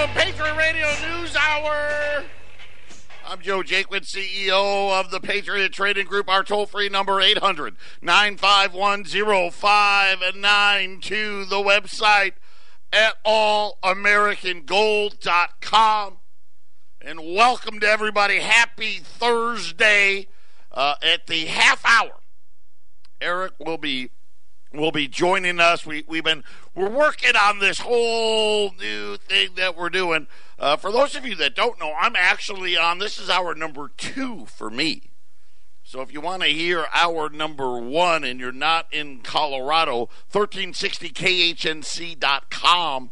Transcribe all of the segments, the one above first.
the Patriot Radio News Hour. I'm Joe Jaquin, CEO of the Patriot Trading Group. Our toll free number 800 951 0592. The website at allamericangold.com. And welcome to everybody. Happy Thursday uh, at the half hour. Eric will be will be joining us. We we've been we're working on this whole new thing that we're doing. Uh, for those of you that don't know, I'm actually on. This is our number two for me. So if you want to hear our number one and you're not in Colorado, 1360khnc.com.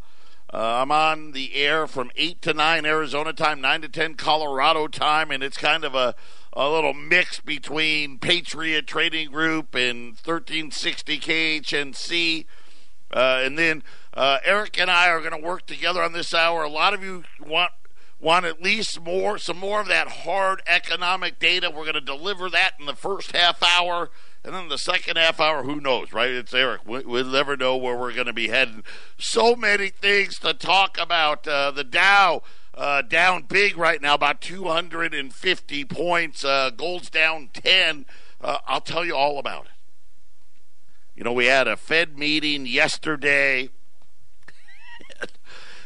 Uh, I'm on the air from 8 to 9 Arizona time, 9 to 10 Colorado time, and it's kind of a, a little mix between Patriot Trading Group and 1360 KHNC. Uh, and then uh, Eric and I are going to work together on this hour. A lot of you want want at least more, some more of that hard economic data. We're going to deliver that in the first half hour. And then the second half hour, who knows, right? It's Eric. We, will never know where we're going to be heading. So many things to talk about. Uh, the Dow uh, down big right now, about 250 points. Uh, gold's down 10. Uh, I'll tell you all about it. You know, we had a Fed meeting yesterday.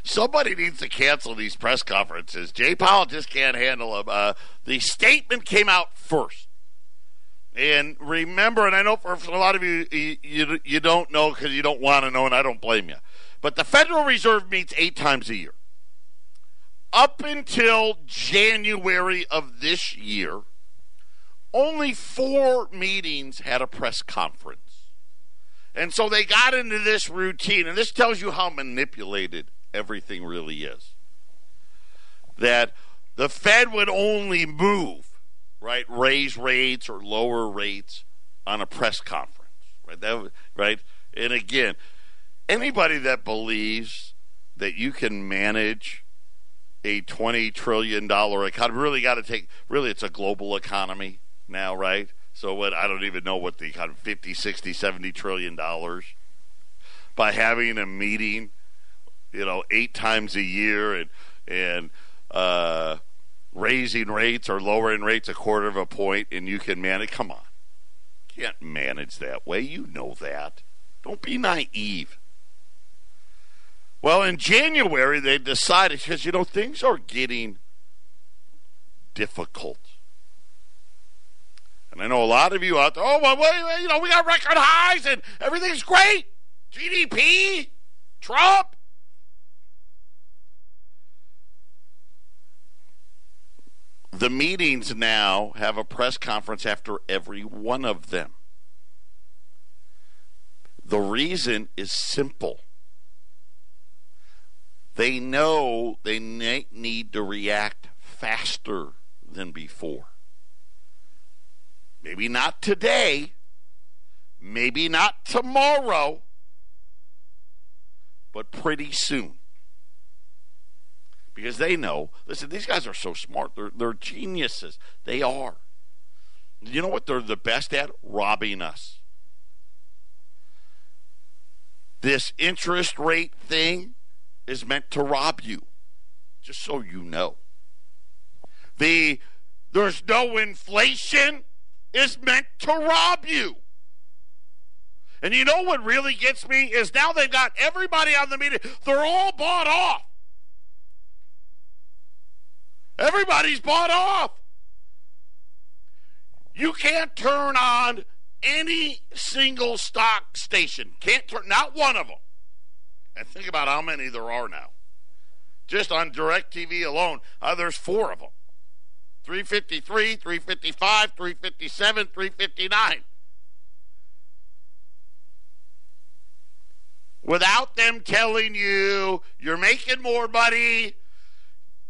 Somebody needs to cancel these press conferences. Jay Powell just can't handle them. Uh, the statement came out first. And remember, and I know for, for a lot of you, you, you, you don't know because you don't want to know, and I don't blame you. But the Federal Reserve meets eight times a year. Up until January of this year, only four meetings had a press conference. And so they got into this routine, and this tells you how manipulated everything really is. That the Fed would only move, right, raise rates or lower rates on a press conference, right? That, right? And again, anybody that believes that you can manage a $20 trillion economy really got to take, really, it's a global economy now, right? So what I don't even know what the kind of 50, 60, 70 trillion dollars by having a meeting, you know, eight times a year and and uh, raising rates or lowering rates a quarter of a point, and you can manage. Come on, can't manage that way. You know that. Don't be naive. Well, in January they decided because you know things are getting difficult. And I know a lot of you out there, oh, well, you know, we got record highs and everything's great. GDP, Trump. The meetings now have a press conference after every one of them. The reason is simple. They know they need to react faster than before. Maybe not today, maybe not tomorrow, but pretty soon. Because they know, listen, these guys are so smart. They're, they're geniuses. They are. You know what they're the best at? Robbing us. This interest rate thing is meant to rob you, just so you know. The there's no inflation is meant to rob you. And you know what really gets me is now they've got everybody on the media, they're all bought off. Everybody's bought off. You can't turn on any single stock station. Can't turn not one of them. And think about how many there are now. Just on DirecTV alone, uh, there's four of them. 353, 355, 357, 359. Without them telling you you're making more money,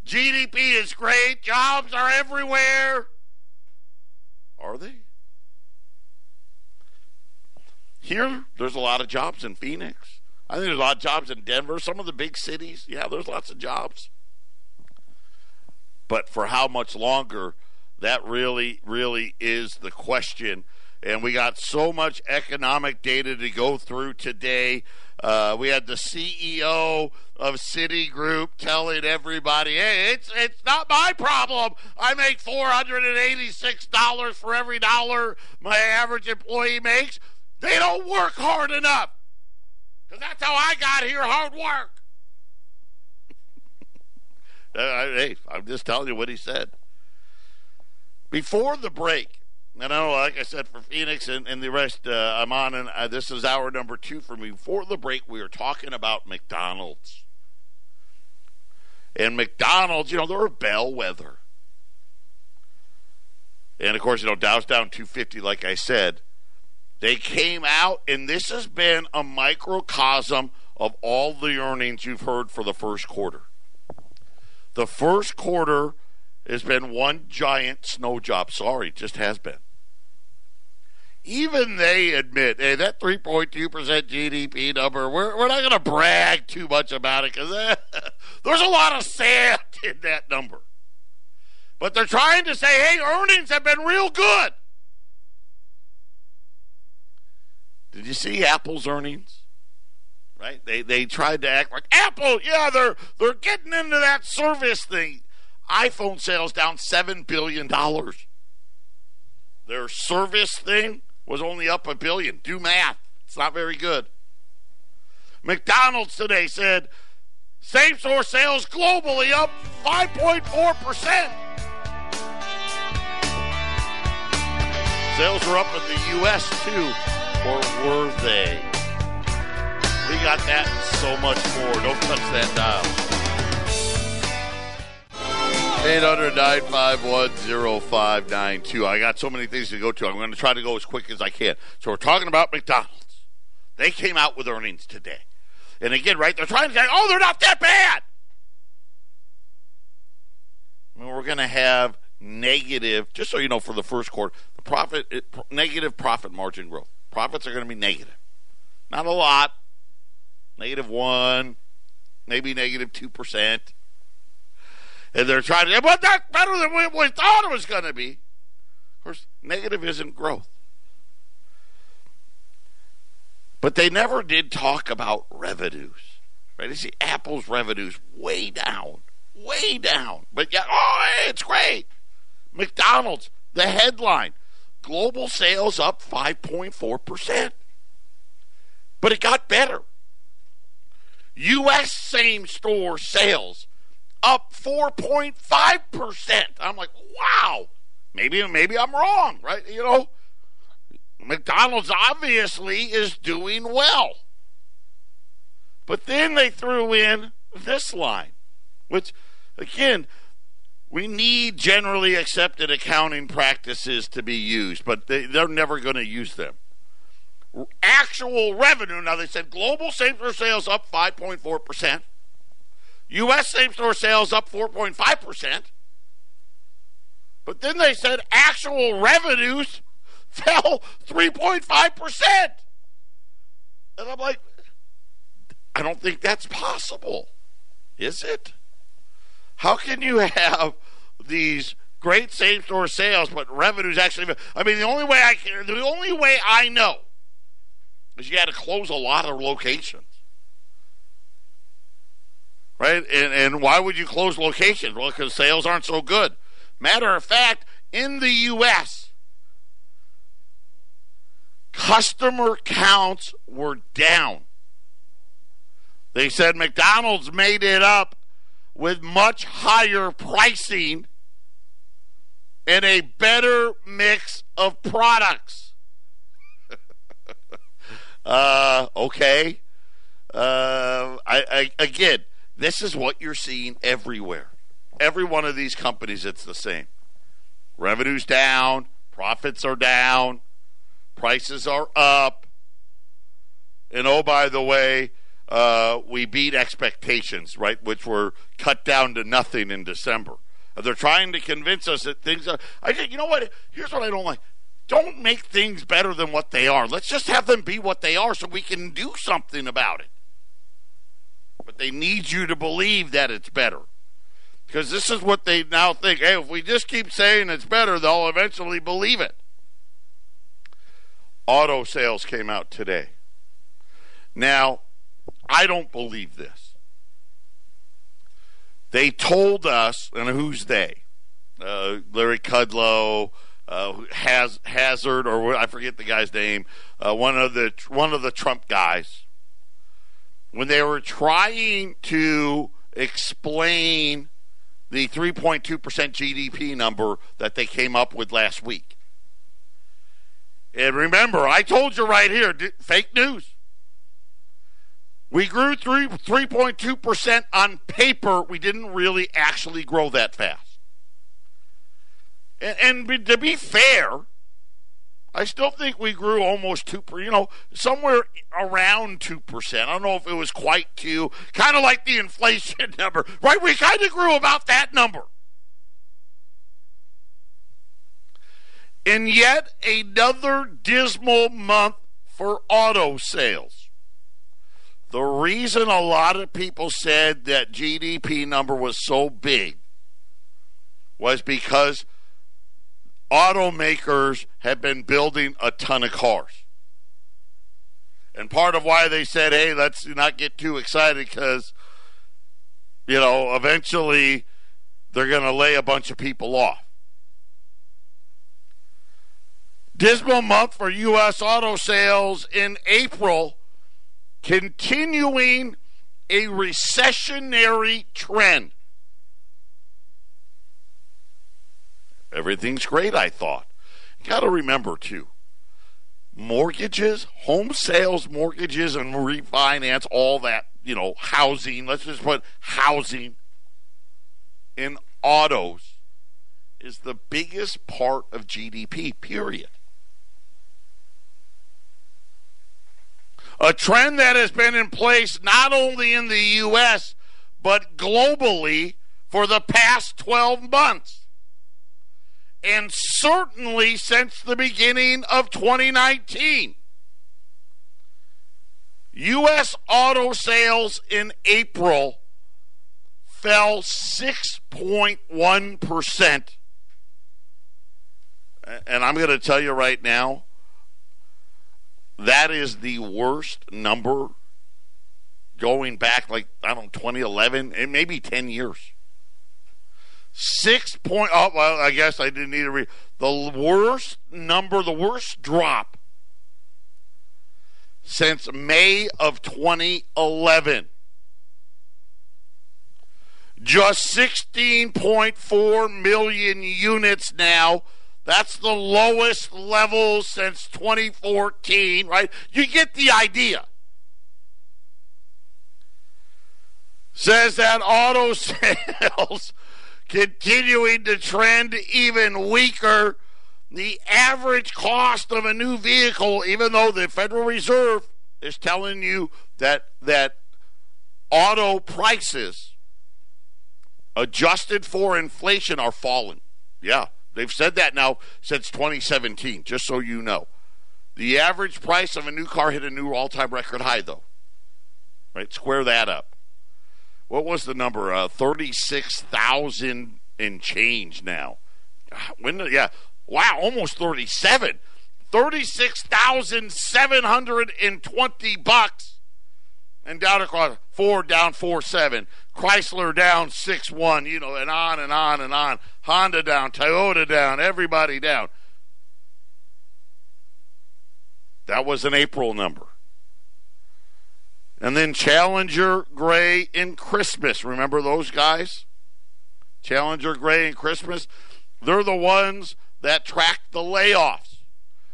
GDP is great, jobs are everywhere. Are they? Here, there's a lot of jobs in Phoenix. I think there's a lot of jobs in Denver, some of the big cities. Yeah, there's lots of jobs. But for how much longer? That really, really is the question. and we got so much economic data to go through today. Uh, we had the CEO of Citigroup telling everybody, "Hey, it's it's not my problem. I make four hundred and eighty-six dollars for every dollar my average employee makes. They don't work hard enough because that's how I got here, hard work." Uh, hey, I'm just telling you what he said. Before the break, and I know, like I said, for Phoenix and, and the rest, uh, I'm on, and uh, this is hour number two for me. Before the break, we were talking about McDonald's. And McDonald's, you know, they're a bellwether. And of course, you know, Dow's down 250, like I said. They came out, and this has been a microcosm of all the earnings you've heard for the first quarter. The first quarter has been one giant snow job. Sorry, just has been. Even they admit, hey, that 3.2% GDP number, we're, we're not going to brag too much about it because uh, there's a lot of sand in that number. But they're trying to say, hey, earnings have been real good. Did you see Apple's earnings? right? They they tried to act like Apple, yeah, they're they're getting into that service thing. iPhone sales down seven billion dollars. Their service thing was only up a billion. Do math. It's not very good. McDonald's today said same store sales globally up 5.4%. Sales were up in the U.S. too, they? We got that and so much more. Don't touch that dial. 800 0592 I got so many things to go to. I'm going to try to go as quick as I can. So we're talking about McDonald's. They came out with earnings today. And again, right, they're trying to say, oh, they're not that bad. I mean, we're going to have negative, just so you know, for the first quarter, the profit, it, negative profit margin growth. Profits are going to be negative. Not a lot, negative one, maybe negative two percent. And they're trying to, but that's better than we, we thought it was going to be. Of course, negative isn't growth. But they never did talk about revenues. Right? You see Apple's revenues way down, way down. But yeah, oh, it's great. McDonald's, the headline global sales up 5.4%. But it got better. U.S. same store sales up 4.5%. I'm like, wow. Maybe maybe I'm wrong, right? You know, McDonald's obviously is doing well. But then they threw in this line, which again, we need generally accepted accounting practices to be used, but they, they're never going to use them actual revenue. Now, they said global same store sales up 5.4%, U.S. same store sales up 4.5%. But then they said actual revenues fell 3.5%. And I'm like, I don't think that's possible. Is it? How can you have these great same store sales, but revenues actually? I mean, the only way I can, the only way I know is you had to close a lot of locations. Right? And, and why would you close locations? Well, because sales aren't so good. Matter of fact, in the U.S., customer counts were down. They said McDonald's made it up with much higher pricing and a better mix of products. Uh, okay. Uh, I, I, again, this is what you're seeing everywhere. Every one of these companies, it's the same. Revenues down, profits are down, prices are up. And oh, by the way, uh, we beat expectations, right, which were cut down to nothing in December. They're trying to convince us that things are. I you know what? Here's what I don't like. Don't make things better than what they are. Let's just have them be what they are so we can do something about it. But they need you to believe that it's better. Because this is what they now think. Hey, if we just keep saying it's better, they'll eventually believe it. auto sales came out today. Now, I don't believe this. They told us, and who's they? Uh, Larry Kudlow, uh, Has, Hazard, or I forget the guy's name. Uh, one of the one of the Trump guys. When they were trying to explain the 3.2% GDP number that they came up with last week. And remember, I told you right here, fake news. We grew 3, 3.2% on paper. We didn't really actually grow that fast. And, and to be fair, I still think we grew almost 2%, you know, somewhere around 2%. I don't know if it was quite 2, kind of like the inflation number, right? We kind of grew about that number. And yet another dismal month for auto sales. The reason a lot of people said that GDP number was so big was because automakers have been building a ton of cars. And part of why they said, hey, let's not get too excited because, you know, eventually they're going to lay a bunch of people off. Dismal month for U.S. auto sales in April, continuing a recessionary trend. Everything's great, I thought. Got to remember, too, mortgages, home sales, mortgages, and refinance, all that, you know, housing, let's just put housing in autos is the biggest part of GDP, period. A trend that has been in place not only in the U.S., but globally for the past 12 months. And certainly since the beginning of 2019. U.S. auto sales in April fell 6.1%. And I'm going to tell you right now, that is the worst number going back like I don't know 2011 and maybe 10 years. Six point. Oh well, I guess I didn't need to read the worst number, the worst drop since May of 2011. Just 16.4 million units now that's the lowest level since 2014, right? You get the idea. Says that auto sales continuing to trend even weaker. The average cost of a new vehicle, even though the Federal Reserve is telling you that that auto prices adjusted for inflation are falling. Yeah. They've said that now since 2017, just so you know. The average price of a new car hit a new all time record high, though. Right? Square that up. What was the number? Uh, 36,000 and change now. When, yeah. Wow, almost 37. 36,720 bucks. And down across Ford down 4 7. Chrysler down 6 1, you know, and on and on and on. Honda down, Toyota down, everybody down. That was an April number. And then Challenger, Gray, and Christmas. Remember those guys? Challenger, Gray, and Christmas. They're the ones that track the layoffs.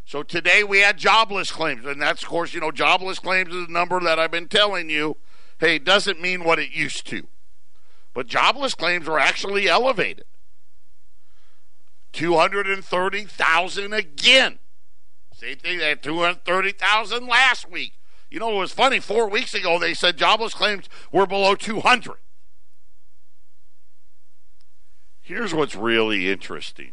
So today we had jobless claims. And that's, of course, you know, jobless claims is a number that I've been telling you. Hey, doesn't mean what it used to. But jobless claims are actually elevated. 230,000 again. Same thing, they had 230,000 last week. You know, it was funny. Four weeks ago, they said jobless claims were below 200. Here's what's really interesting.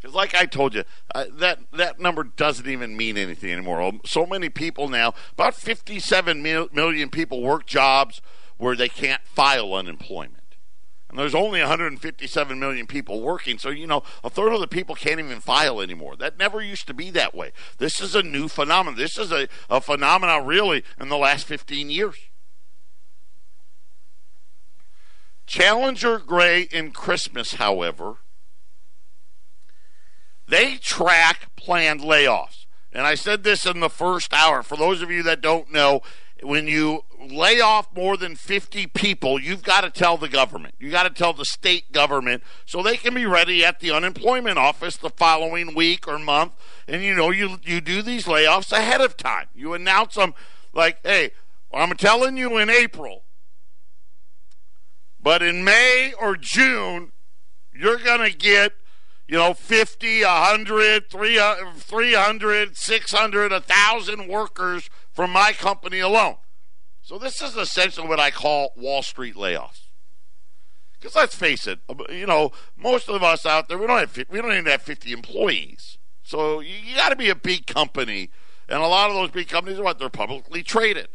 Because, like I told you, uh, that that number doesn't even mean anything anymore. So many people now, about 57 mil- million people work jobs where they can't file unemployment. And there's only 157 million people working, so you know a third of the people can't even file anymore. That never used to be that way. This is a new phenomenon. This is a, a phenomenon really in the last 15 years. Challenger Gray and Christmas, however, they track planned layoffs. And I said this in the first hour. For those of you that don't know, when you lay off more than 50 people, you've got to tell the government. You've got to tell the state government so they can be ready at the unemployment office the following week or month. And you know, you you do these layoffs ahead of time. You announce them like, "Hey, I'm telling you in April, but in May or June, you're going to get you know, 50, 100, 300, uh, 600, 1,000 workers from my company alone. So this is essentially what I call Wall Street layoffs. Because let's face it, you know, most of us out there, we don't have, we don't even have 50 employees. So you, you got to be a big company. And a lot of those big companies are what? They're publicly traded.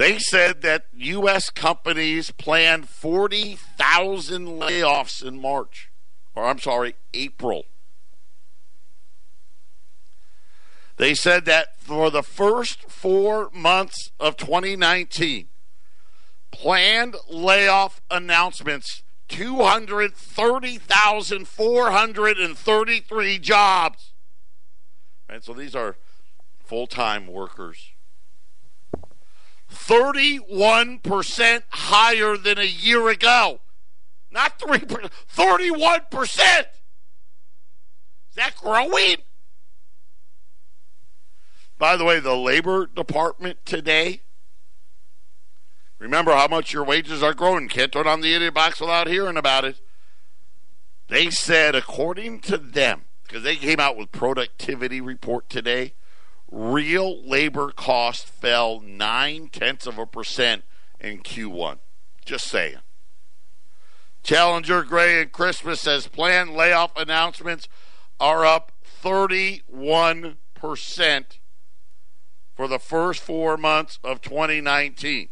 They said that U.S. companies planned 40,000 layoffs in March, or I'm sorry, April. They said that for the first four months of 2019, planned layoff announcements 230,433 jobs. And so these are full time workers 31% higher than a year ago. Not 3%, 31%. Is that growing? By the way, the Labor Department today, remember how much your wages are growing. Can't turn on the idiot box without hearing about it. They said, according to them, because they came out with productivity report today, real labor cost fell nine tenths of a percent in Q1. Just saying. Challenger, Gray, and Christmas says planned layoff announcements are up 31% for the first four months of 2019.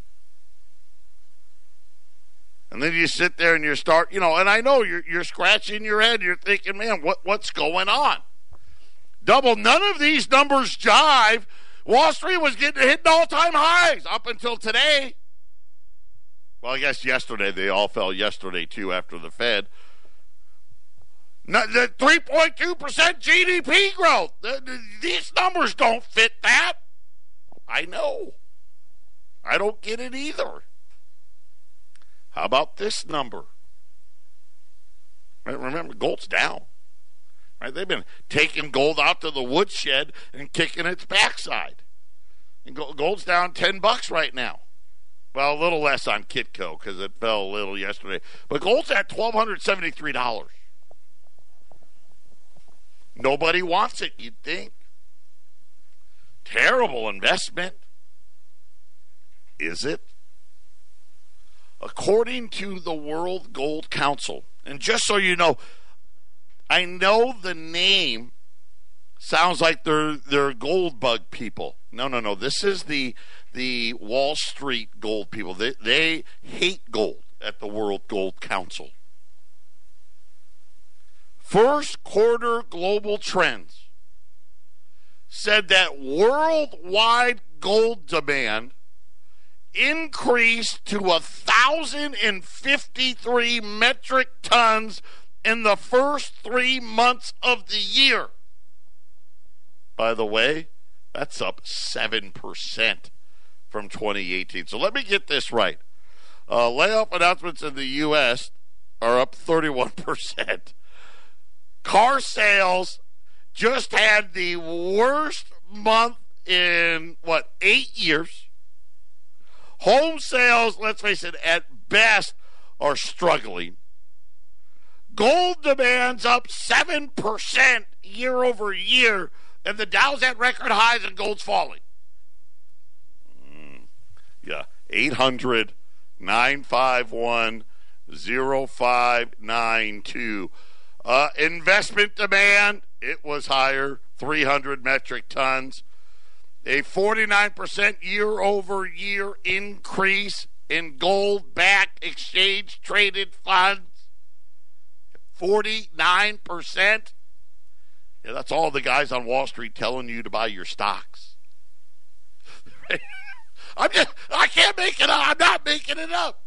And then you sit there and you start, you know, and I know you're, you're scratching your head. You're thinking, man, what, what's going on? Double. None of these numbers jive. Wall Street was getting hitting all time highs up until today. Well, I guess yesterday they all fell yesterday too after the Fed. the 3.2% GDP growth. The, the, these numbers don't fit that. I know. I don't get it either. How about this number? Remember, gold's down. Right? They've been taking gold out to the woodshed and kicking its backside. And gold's down 10 bucks right now. Well, a little less on Kitco because it fell a little yesterday. But gold's at $1,273. Nobody wants it, you'd think. Terrible investment. Is it? According to the World Gold Council, and just so you know, I know the name sounds like they're they're gold bug people. No, no, no. This is the the Wall Street gold people. They they hate gold at the World Gold Council. First quarter global trends said that worldwide gold demand increased to 1,053 metric tons in the first three months of the year. By the way, that's up 7% from 2018. So let me get this right. Uh, layoff announcements in the U.S. are up 31%. Car sales just had the worst month in, what, eight years. Home sales, let's face it, at best are struggling. Gold demand's up 7% year over year, and the Dow's at record highs and gold's falling. Mm, yeah, 800 951 0592. Uh, investment demand, it was higher, 300 metric tons. A 49% year over year increase in gold back exchange traded funds. 49%. Yeah, that's all the guys on Wall Street telling you to buy your stocks. I'm just, I can't make it up. I'm not making it up.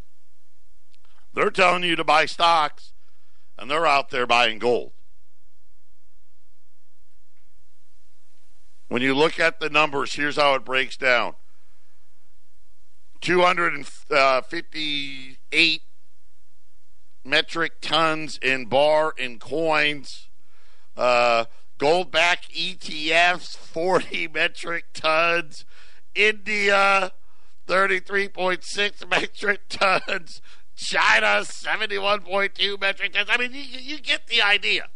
They're telling you to buy stocks, and they're out there buying gold. When you look at the numbers, here's how it breaks down 258 uh, metric tons in bar and coins. Uh, gold back ETFs, 40 metric tons. India, 33.6 metric tons. China, 71.2 metric tons. I mean, you, you get the idea.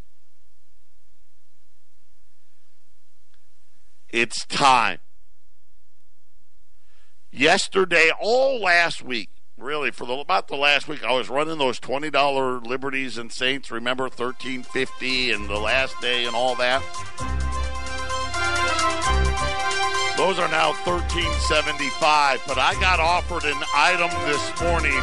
It's time. Yesterday, all last week, really for the, about the last week, I was running those twenty dollar Liberties and Saints. Remember thirteen fifty and the last day and all that. Those are now thirteen seventy five. But I got offered an item this morning.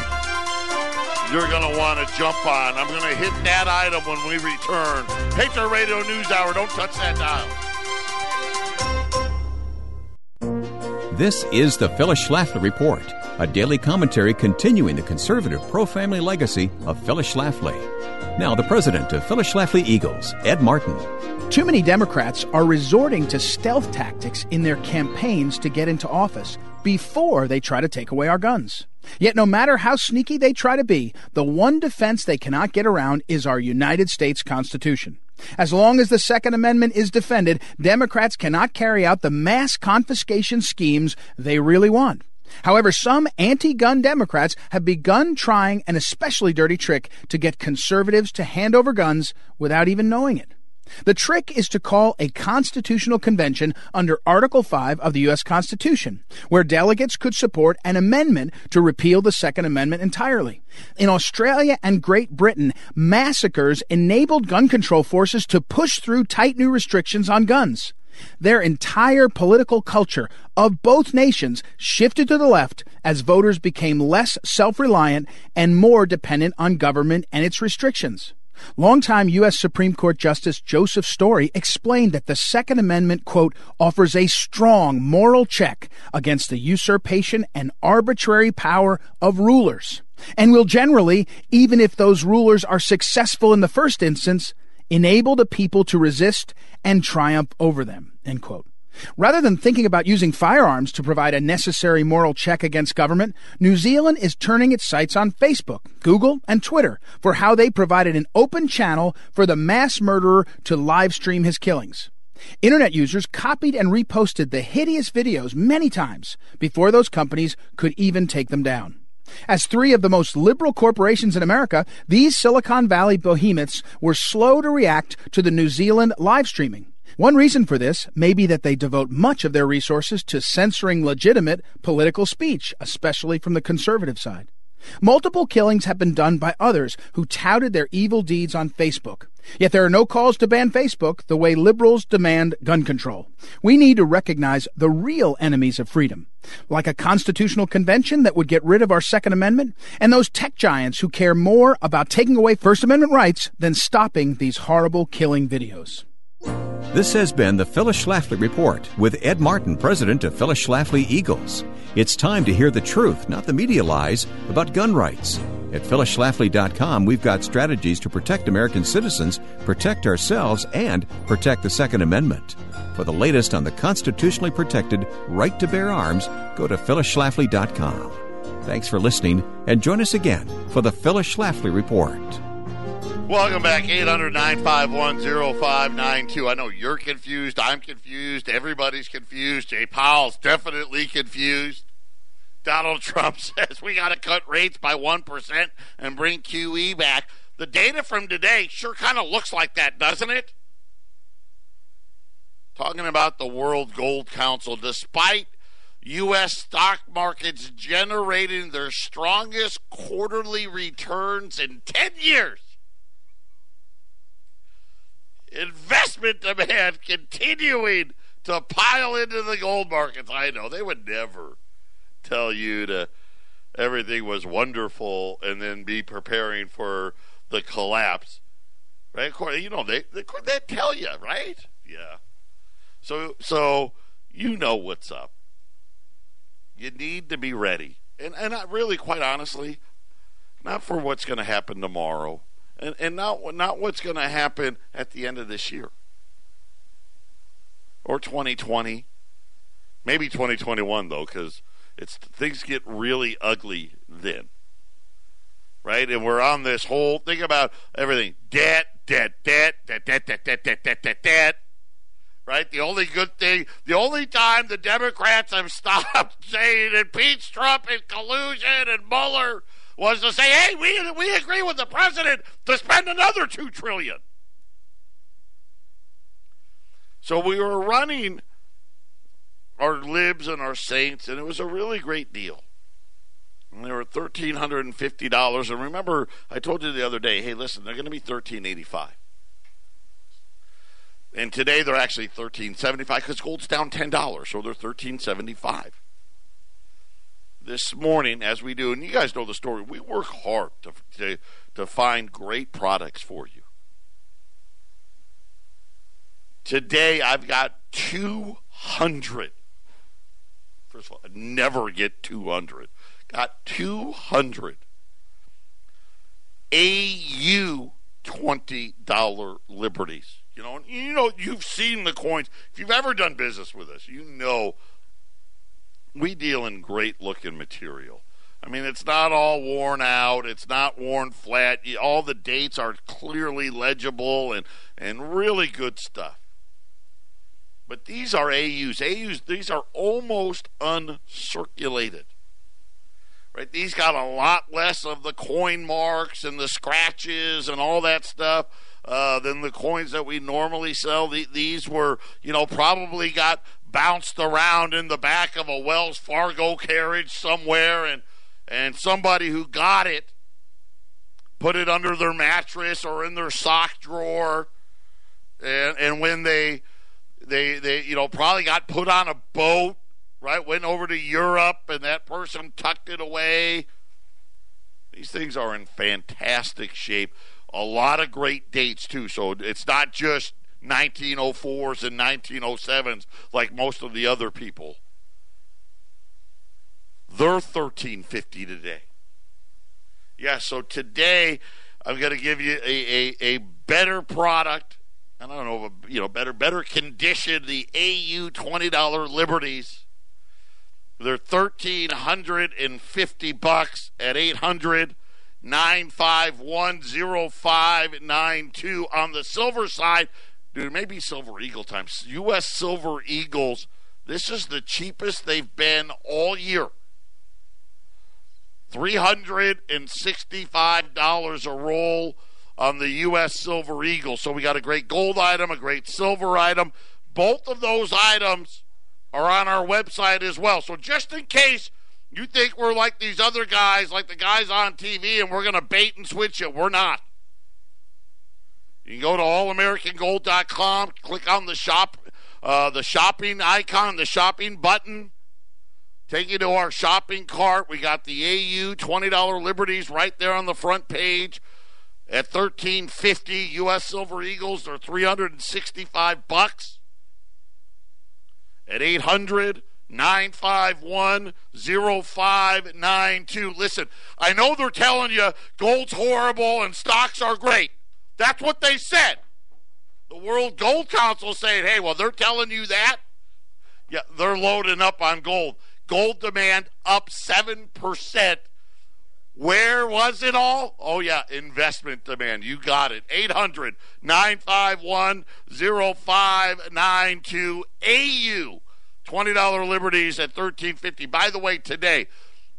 You're to want to jump on. I'm to hit that item when we return. Patriot Radio News Hour. Don't touch that dial. This is the Phyllis Schlafly Report, a daily commentary continuing the conservative pro family legacy of Phyllis Schlafly. Now, the president of Phyllis Schlafly Eagles, Ed Martin. Too many Democrats are resorting to stealth tactics in their campaigns to get into office before they try to take away our guns. Yet, no matter how sneaky they try to be, the one defense they cannot get around is our United States Constitution. As long as the Second Amendment is defended, Democrats cannot carry out the mass confiscation schemes they really want. However, some anti gun Democrats have begun trying an especially dirty trick to get conservatives to hand over guns without even knowing it. The trick is to call a constitutional convention under Article 5 of the U.S. Constitution, where delegates could support an amendment to repeal the Second Amendment entirely. In Australia and Great Britain, massacres enabled gun control forces to push through tight new restrictions on guns. Their entire political culture of both nations shifted to the left as voters became less self reliant and more dependent on government and its restrictions. Longtime U.S. Supreme Court Justice Joseph Story explained that the Second Amendment, quote, offers a strong moral check against the usurpation and arbitrary power of rulers, and will generally, even if those rulers are successful in the first instance, enable the people to resist and triumph over them, end quote. Rather than thinking about using firearms to provide a necessary moral check against government, New Zealand is turning its sights on Facebook, Google, and Twitter for how they provided an open channel for the mass murderer to live stream his killings. Internet users copied and reposted the hideous videos many times before those companies could even take them down. As three of the most liberal corporations in America, these Silicon Valley behemoths were slow to react to the New Zealand live streaming. One reason for this may be that they devote much of their resources to censoring legitimate political speech, especially from the conservative side. Multiple killings have been done by others who touted their evil deeds on Facebook. Yet there are no calls to ban Facebook the way liberals demand gun control. We need to recognize the real enemies of freedom, like a constitutional convention that would get rid of our Second Amendment, and those tech giants who care more about taking away First Amendment rights than stopping these horrible killing videos. This has been the Phyllis Schlafly Report with Ed Martin, president of Phyllis Schlafly Eagles. It's time to hear the truth, not the media lies, about gun rights. At phyllisschlafly.com, we've got strategies to protect American citizens, protect ourselves, and protect the Second Amendment. For the latest on the constitutionally protected right to bear arms, go to phyllisschlafly.com. Thanks for listening, and join us again for the Phyllis Schlafly Report. Welcome back, 800 951 0592. I know you're confused. I'm confused. Everybody's confused. Jay Powell's definitely confused. Donald Trump says we got to cut rates by 1% and bring QE back. The data from today sure kind of looks like that, doesn't it? Talking about the World Gold Council, despite U.S. stock markets generating their strongest quarterly returns in 10 years investment demand continuing to pile into the gold markets. I know they would never tell you to everything was wonderful and then be preparing for the collapse. Right? You know, they, they, they tell you, right? Yeah. So, so you know what's up. You need to be ready. And, and not really, quite honestly, not for what's going to happen tomorrow and, and not, not what's going to happen at the end of this year or 2020. Maybe 2021, though, because it's things get really ugly then. Right? And we're on this whole thing about everything debt, debt, debt, debt, debt, debt, debt, debt, debt, debt, debt. Right? The only good thing, the only time the Democrats have stopped saying impeach Trump and collusion and Mueller was to say, hey, we, we agree with the president to spend another 2 trillion. So we were running our libs and our saints, and it was a really great deal. And they were thirteen hundred and fifty dollars. And remember, I told you the other day, hey, listen, they're going to be thirteen eighty five. And today they're actually thirteen seventy five because gold's down ten dollars, so they're thirteen seventy five. This morning, as we do, and you guys know the story, we work hard to to, to find great products for you. Today I've got 200. First of all, I never get 200. Got 200 AU $20 liberties. You know, you know, you've seen the coins. If you've ever done business with us, you know we deal in great looking material. I mean, it's not all worn out. It's not worn flat. All the dates are clearly legible and, and really good stuff. But these are AUs. AUs, these are almost uncirculated. Right? These got a lot less of the coin marks and the scratches and all that stuff uh, than the coins that we normally sell. The, these were, you know, probably got bounced around in the back of a Wells Fargo carriage somewhere, and and somebody who got it put it under their mattress or in their sock drawer, and and when they they they you know probably got put on a boat, right? Went over to Europe and that person tucked it away. These things are in fantastic shape. A lot of great dates too. So it's not just 1904s and 1907s like most of the other people. They're 1350 today. Yeah, so today I'm going to give you a, a, a better product and I don't know, you know, better better condition the AU twenty dollar Liberties. They're thirteen hundred and fifty bucks at eight hundred nine five one zero five nine two on the silver side. Dude, maybe Silver Eagle times. U.S. Silver Eagles. This is the cheapest they've been all year. $365 a roll on the U.S. Silver Eagle. So we got a great gold item, a great silver item. Both of those items are on our website as well. So just in case you think we're like these other guys, like the guys on TV, and we're going to bait and switch it, we're not. You can go to allamericangold.com, click on the shop, uh, the shopping icon, the shopping button. Take you to our shopping cart. We got the AU $20 Liberties right there on the front page at 1350 US Silver Eagles they're 365 bucks at 800 951 0592 listen I know they're telling you gold's horrible and stocks are great that's what they said the World Gold Council saying hey well they're telling you that yeah they're loading up on gold gold demand up 7% where was it all? Oh, yeah, investment demand. You got it. 800 951 0592 AU. $20 liberties at 1350 By the way, today,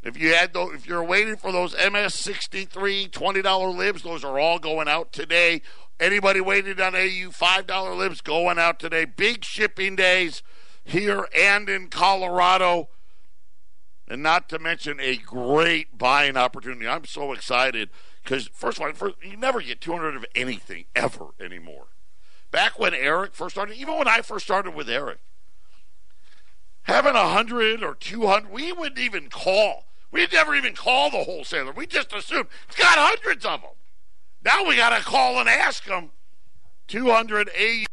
if you had those, if you're waiting for those MS63 $20 libs, those are all going out today. Anybody waiting on AU $5 libs going out today. Big shipping days here and in Colorado and not to mention a great buying opportunity. I'm so excited because, first of all, first, you never get 200 of anything ever anymore. Back when Eric first started, even when I first started with Eric, having 100 or 200, we wouldn't even call. We never even call the wholesaler. We just assume it's got hundreds of them. Now we got to call and ask them. 200 A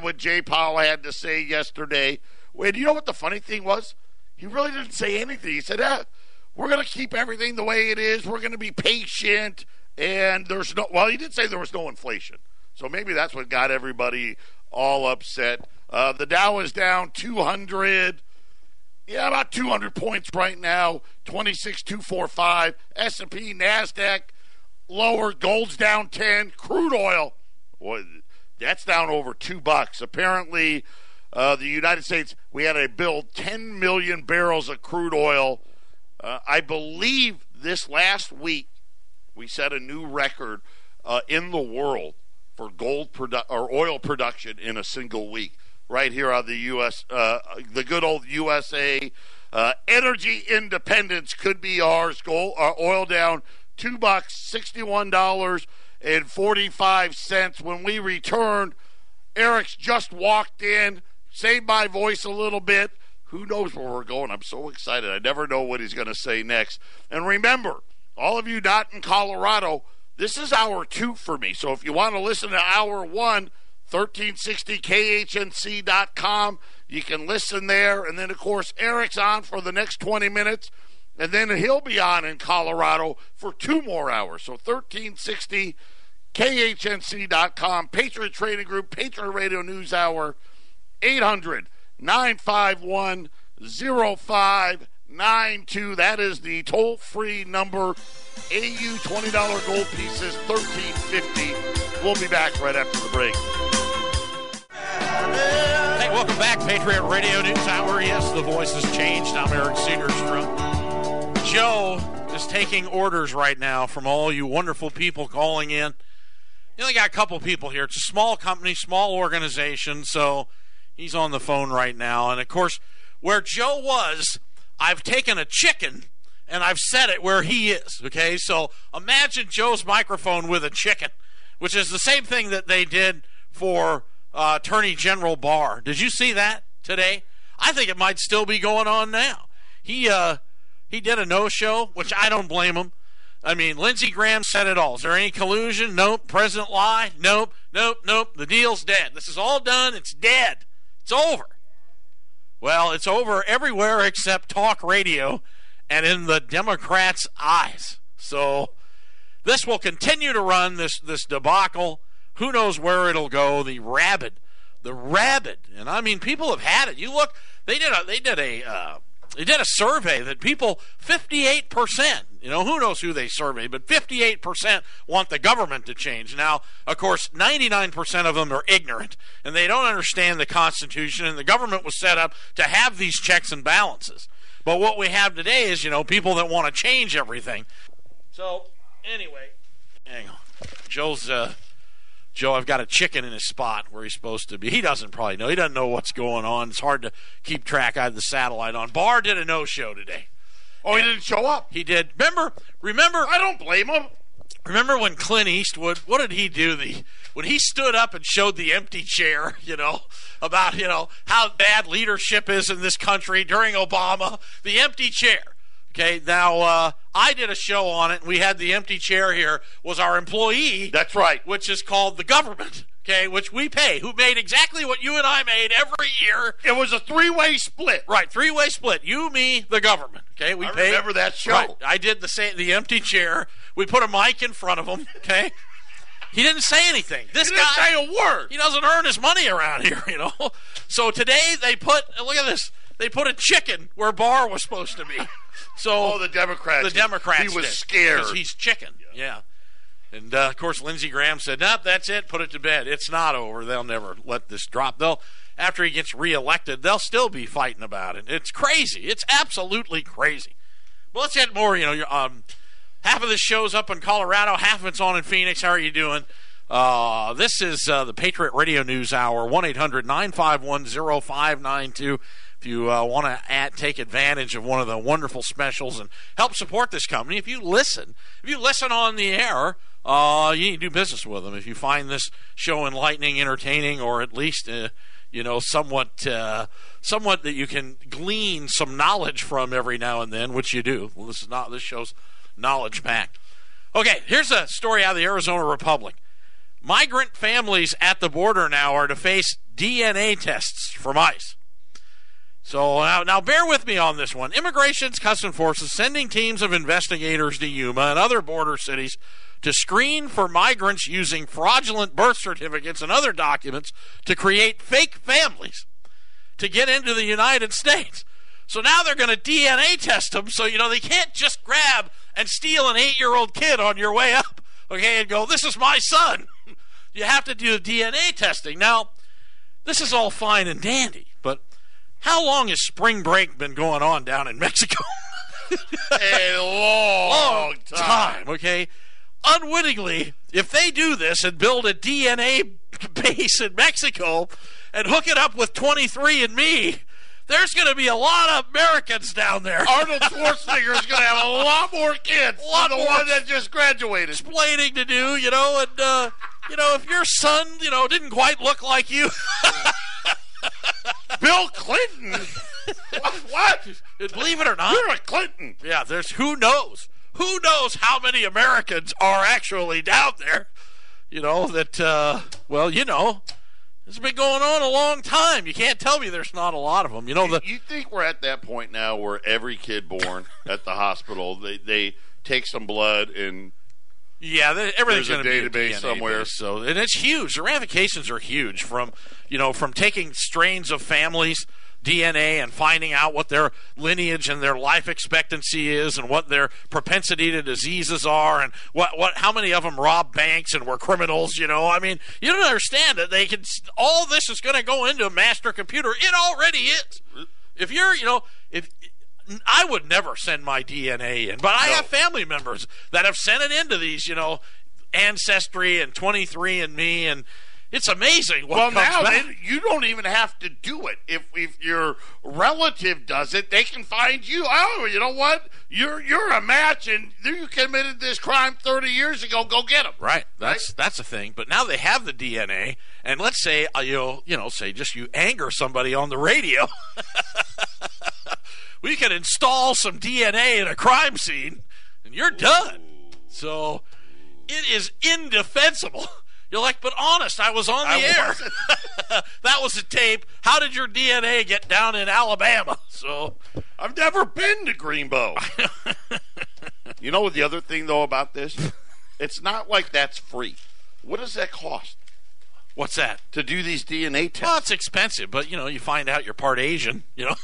what Jay Powell had to say yesterday. Wait, you know what the funny thing was? He really didn't say anything. He said, eh, we're going to keep everything the way it is. We're going to be patient. And there's no, well, he did say there was no inflation. So maybe that's what got everybody all upset. Uh, the Dow is down 200. Yeah, about 200 points right now. 26,245. S&P, Nasdaq lower. Gold's down 10. Crude oil, well, that's down over two bucks. Apparently, uh, the United States we had to build 10 million barrels of crude oil. Uh, I believe this last week we set a new record uh, in the world for gold produ- or oil production in a single week. Right here on the U.S., uh, the good old USA. Uh, energy independence could be ours. Goal, our oil down two bucks, sixty-one dollars and forty-five cents. When we return, Eric's just walked in, saved my voice a little bit. Who knows where we're going? I'm so excited. I never know what he's going to say next. And remember, all of you not in Colorado, this is hour two for me. So if you want to listen to hour one, 1360khnc.com. You can listen there. And then, of course, Eric's on for the next 20 minutes. And then he'll be on in Colorado for two more hours. So 1360khnc.com, Patriot Trading Group, Patriot Radio News Hour, 800 951 0592. That is the toll free number. AU $20 gold pieces, 1350 We'll be back right after the break. Hey, welcome back, Patriot Radio News Hour. Yes, the voice has changed. I'm Eric Cedarstrom. Joe is taking orders right now from all you wonderful people calling in. You only got a couple people here. It's a small company, small organization, so he's on the phone right now. And of course, where Joe was, I've taken a chicken and I've set it where he is. Okay, so imagine Joe's microphone with a chicken, which is the same thing that they did for uh, Attorney General Barr. Did you see that today? I think it might still be going on now. He uh, he did a no show, which I don't blame him. I mean, Lindsey Graham said it all. Is there any collusion? Nope. President lie? Nope. Nope. Nope. The deal's dead. This is all done. It's dead. It's over. Well, it's over everywhere except talk radio and in the Democrats' eyes. So this will continue to run this this debacle. Who knows where it'll go? The rabid, the rabid, and I mean, people have had it. You look, they did a they did a uh, they did a survey that people 58 percent. You know, who knows who they surveyed, but 58 percent want the government to change. Now, of course, 99 percent of them are ignorant and they don't understand the Constitution. And the government was set up to have these checks and balances. But what we have today is, you know, people that want to change everything. So, anyway, hang on. Joe's uh, Joe, I've got a chicken in his spot where he's supposed to be. He doesn't probably know. He doesn't know what's going on. It's hard to keep track. I had the satellite on. Barr did a no show today. Oh, he didn't show up. He did. Remember? Remember? I don't blame him. Remember when Clint Eastwood? What did he do? The when he stood up and showed the empty chair. You know about you know how bad leadership is in this country during Obama. The empty chair. Okay, now uh, I did a show on it. and We had the empty chair here. Was our employee? That's right. Which is called the government. Okay, which we pay. Who made exactly what you and I made every year? It was a three-way split. Right, three-way split. You, me, the government. Okay, we I paid. remember that show. Right, I did the same. The empty chair. We put a mic in front of him. Okay. He didn't say anything. This He didn't guy say a word. He doesn't earn his money around here, you know. So today they put look at this. They put a chicken where Barr was supposed to be. So Oh, the Democrats. the Democrats. He was did, scared. He's chicken. Yeah. And uh, of course, Lindsey Graham said, "Nope, that's it. Put it to bed. It's not over. They'll never let this drop. They'll after he gets reelected, they'll still be fighting about it. It's crazy. It's absolutely crazy. Well, let's get more. You know, um, half of this show's up in Colorado, half of it's on in Phoenix. How are you doing? Uh, this is uh, the Patriot Radio News Hour, 1 800 951 0592. If you uh, want to take advantage of one of the wonderful specials and help support this company, if you listen, if you listen on the air, uh, you need to do business with them. If you find this show enlightening, entertaining, or at least uh, you know, somewhat, uh, somewhat that you can glean some knowledge from every now and then, which you do. Well, this is not. This shows knowledge packed. Okay, here's a story out of the Arizona Republic. Migrant families at the border now are to face DNA tests from ICE. So now, now bear with me on this one. Immigration's Custom Forces sending teams of investigators to Yuma and other border cities to screen for migrants using fraudulent birth certificates and other documents to create fake families to get into the United States. So now they're going to DNA test them so you know they can't just grab and steal an 8-year-old kid on your way up, okay, and go, "This is my son." you have to do DNA testing. Now, this is all fine and dandy, but how long has spring break been going on down in Mexico? a long, long time. time. Okay, unwittingly, if they do this and build a DNA base in Mexico and hook it up with 23andMe, there's going to be a lot of Americans down there. Arnold Schwarzenegger is going to have a lot more kids A lot than the one that just graduated. Explaining to do, you know, and uh, you know, if your son, you know, didn't quite look like you, Bill Clinton. what? what? believe it or not, You're a Clinton. yeah, there's who knows, who knows how many Americans are actually down there. You know that, uh, well, you know, this has been going on a long time. You can't tell me there's not a lot of them. You know the you think we're at that point now where every kid born at the hospital they they take some blood and Yeah, th- everything's going a to be a database somewhere. base, so and it's huge. The ramifications are huge from you know from taking strains of families. DNA and finding out what their lineage and their life expectancy is, and what their propensity to diseases are, and what what how many of them robbed banks and were criminals. You know, I mean, you don't understand that they can. All this is going to go into a master computer. It already is. If you're, you know, if I would never send my DNA in, but I have family members that have sent it into these, you know, Ancestry and 23andMe, and it's amazing well now back. you don't even have to do it. If if your relative does it, they can find you. Oh, you know what? You're you're a match, and you committed this crime 30 years ago. Go get them. Right, that's that's a thing. But now they have the DNA, and let's say uh, you you know say just you anger somebody on the radio, we can install some DNA in a crime scene, and you're done. So it is indefensible. You're like, but honest, I was on the I air. that was a tape. How did your DNA get down in Alabama? So I've never been to Greenbow. you know what the other thing though about this? It's not like that's free. What does that cost what's that? to do these DNA tests? Well, it's expensive, but you know, you find out you're part Asian. You know.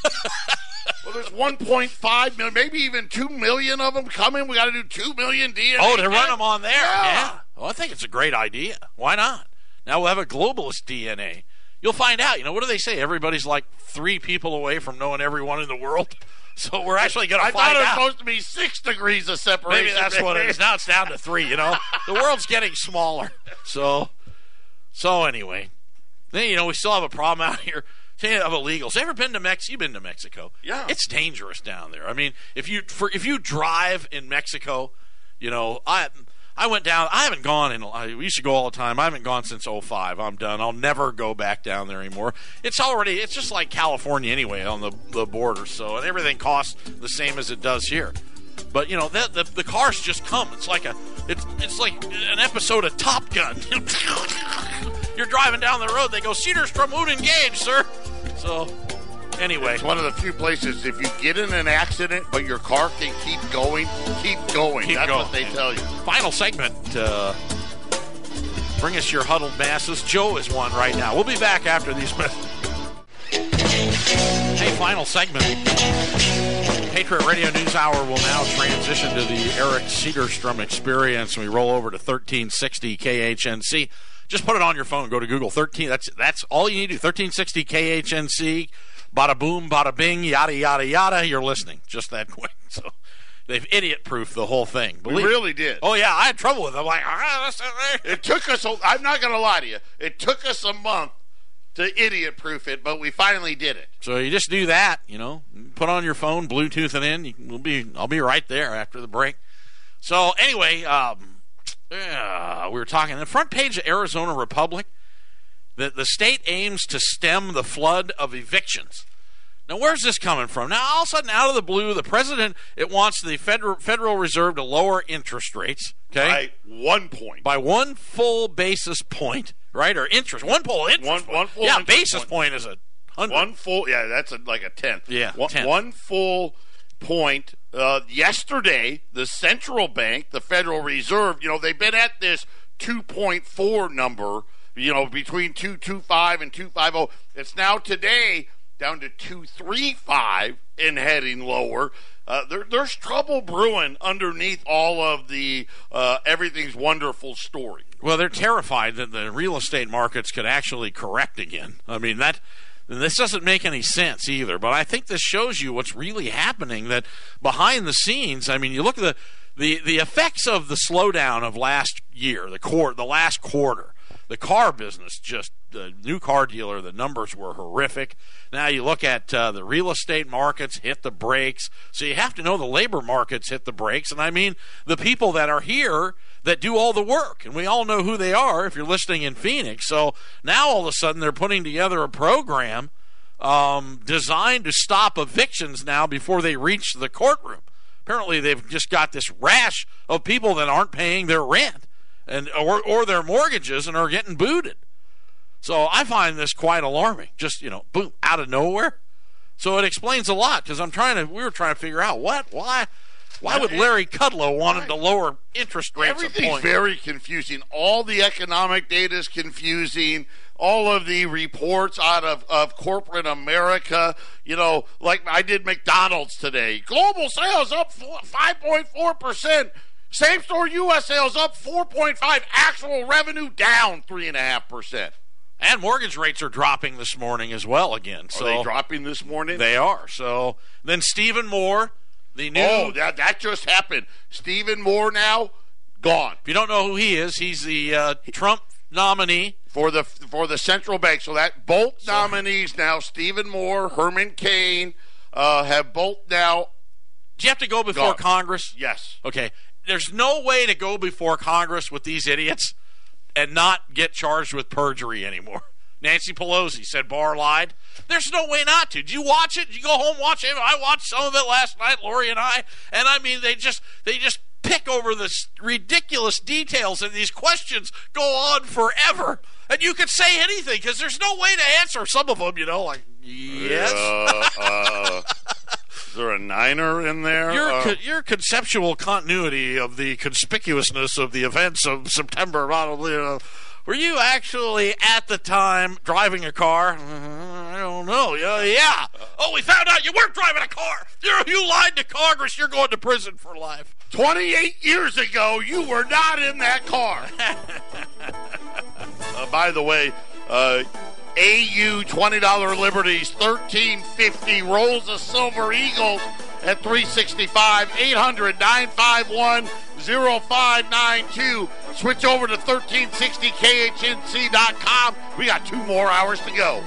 Well, there's 1.5 million, maybe even 2 million of them coming. We got to do 2 million DNA. Oh, to run them on there. Yeah. Yeah. Well, I think it's a great idea. Why not? Now we'll have a globalist DNA. You'll find out. You know, what do they say? Everybody's like three people away from knowing everyone in the world. So we're actually going to. I thought it was out. supposed to be six degrees of separation. Maybe that's what it is. Now it's down to three. You know, the world's getting smaller. So, so anyway, then you know we still have a problem out here. Of illegals, ever been to Mexico? You've been to Mexico. Yeah. it's dangerous down there. I mean, if you for if you drive in Mexico, you know I. I went down. I haven't gone in. I we used to go all the time. I haven't gone since 05. I'm done. I'll never go back down there anymore. It's already. It's just like California anyway on the the border. So and everything costs the same as it does here. But you know the, the the cars just come. It's like a it's it's like an episode of Top Gun. You're driving down the road. They go Cedarstrom would engage, sir. So anyway, It's one of the few places if you get in an accident, but your car can keep going, keep going. Keep That's going. what they tell you. final segment. Uh, bring us your huddled masses. Joe is one right now. We'll be back after these messages. Hey, final segment. Patriot Radio News Hour will now transition to the Eric Cedarstrom experience. We roll over to 1360 KHNC. Just put it on your phone. Go to Google 13. That's that's all you need to do. 1360 KHNC. Bada boom, bada bing, yada yada yada. You're listening. Just that quick. So they've idiot proofed the whole thing. We Believe- really did. Oh yeah, I had trouble with it. I'm like, ah, that's not there. It took us. A, I'm not going to lie to you. It took us a month to idiot proof it, but we finally did it. So you just do that, you know, put on your phone, Bluetooth it in. You, we'll be, I'll be right there after the break. So anyway, um, uh, we were talking the front page of Arizona Republic. That the state aims to stem the flood of evictions. Now, where's this coming from? Now, all of a sudden, out of the blue, the president it wants the Federal Federal Reserve to lower interest rates. Okay, By one point. by one full basis point, right? Or interest, one full interest. One- point. one full yeah, basis point. point is a hundred. One full, yeah, that's a, like a tenth. Yeah, one, tenth. one full point. Uh, yesterday, the central bank, the Federal Reserve, you know, they've been at this 2.4 number, you know, between 225 and 250. It's now today down to 235 and heading lower. Uh, there, there's trouble brewing underneath all of the uh, everything's wonderful story. Well, they're terrified that the real estate markets could actually correct again. I mean that. This doesn't make any sense either, but I think this shows you what's really happening. That behind the scenes, I mean, you look at the the, the effects of the slowdown of last year, the court, the last quarter. The car business just the new car dealer. The numbers were horrific. Now you look at uh, the real estate markets hit the brakes. So you have to know the labor markets hit the brakes, and I mean the people that are here that do all the work, and we all know who they are if you're listening in Phoenix. So now all of a sudden they're putting together a program um, designed to stop evictions now before they reach the courtroom. Apparently, they've just got this rash of people that aren't paying their rent and or or their mortgages and are getting booted. So I find this quite alarming. Just you know, boom, out of nowhere. So it explains a lot because I'm trying to. We were trying to figure out what, why, why would Larry Kudlow wanted to lower interest rates? Everything's very confusing. All the economic data is confusing. All of the reports out of, of corporate America, you know, like I did McDonald's today. Global sales up 5.4%. Same store U.S. sales up 4.5. Actual revenue down 3.5%. and mortgage rates are dropping this morning as well again. So Are they dropping this morning? They are. So then Stephen Moore, the new. oh, that, that just happened. Stephen Moore now gone. if you don't know who he is, he's the uh, Trump nominee. for the for the central bank. So that both nominees now, Stephen Moore, Herman Cain, uh, have both now. Do you have to go before Gone. Congress? Yes, Okay. There's no way to go before Congress with these idiots and not get charged with perjury anymore. Nancy Pelosi said Barr lied. There's no way not to. Did you watch it? Did you go home watch it? I watched some of it last night, Lori and I, and I mean they just they just pick over the ridiculous details and these questions go on forever. And you could say anything because there's no way to answer some of them, you know, like yes. Uh, uh, is there a niner in there? Your, Uh, co- your conceptual continuity of the conspicuousness of the events of September, probably, uh, were you actually at the time driving a car? Uh, I don't know. Yeah, yeah. Oh, we found out you weren't driving a car. You you lied to Congress. You're going to prison for life. 28 years ago, you were not in that car. uh, by the way, uh, AU $20 Liberties, 1350 rolls of Silver Eagles at 365, 800 951 0592. Switch over to 1360khnc.com. We got two more hours to go.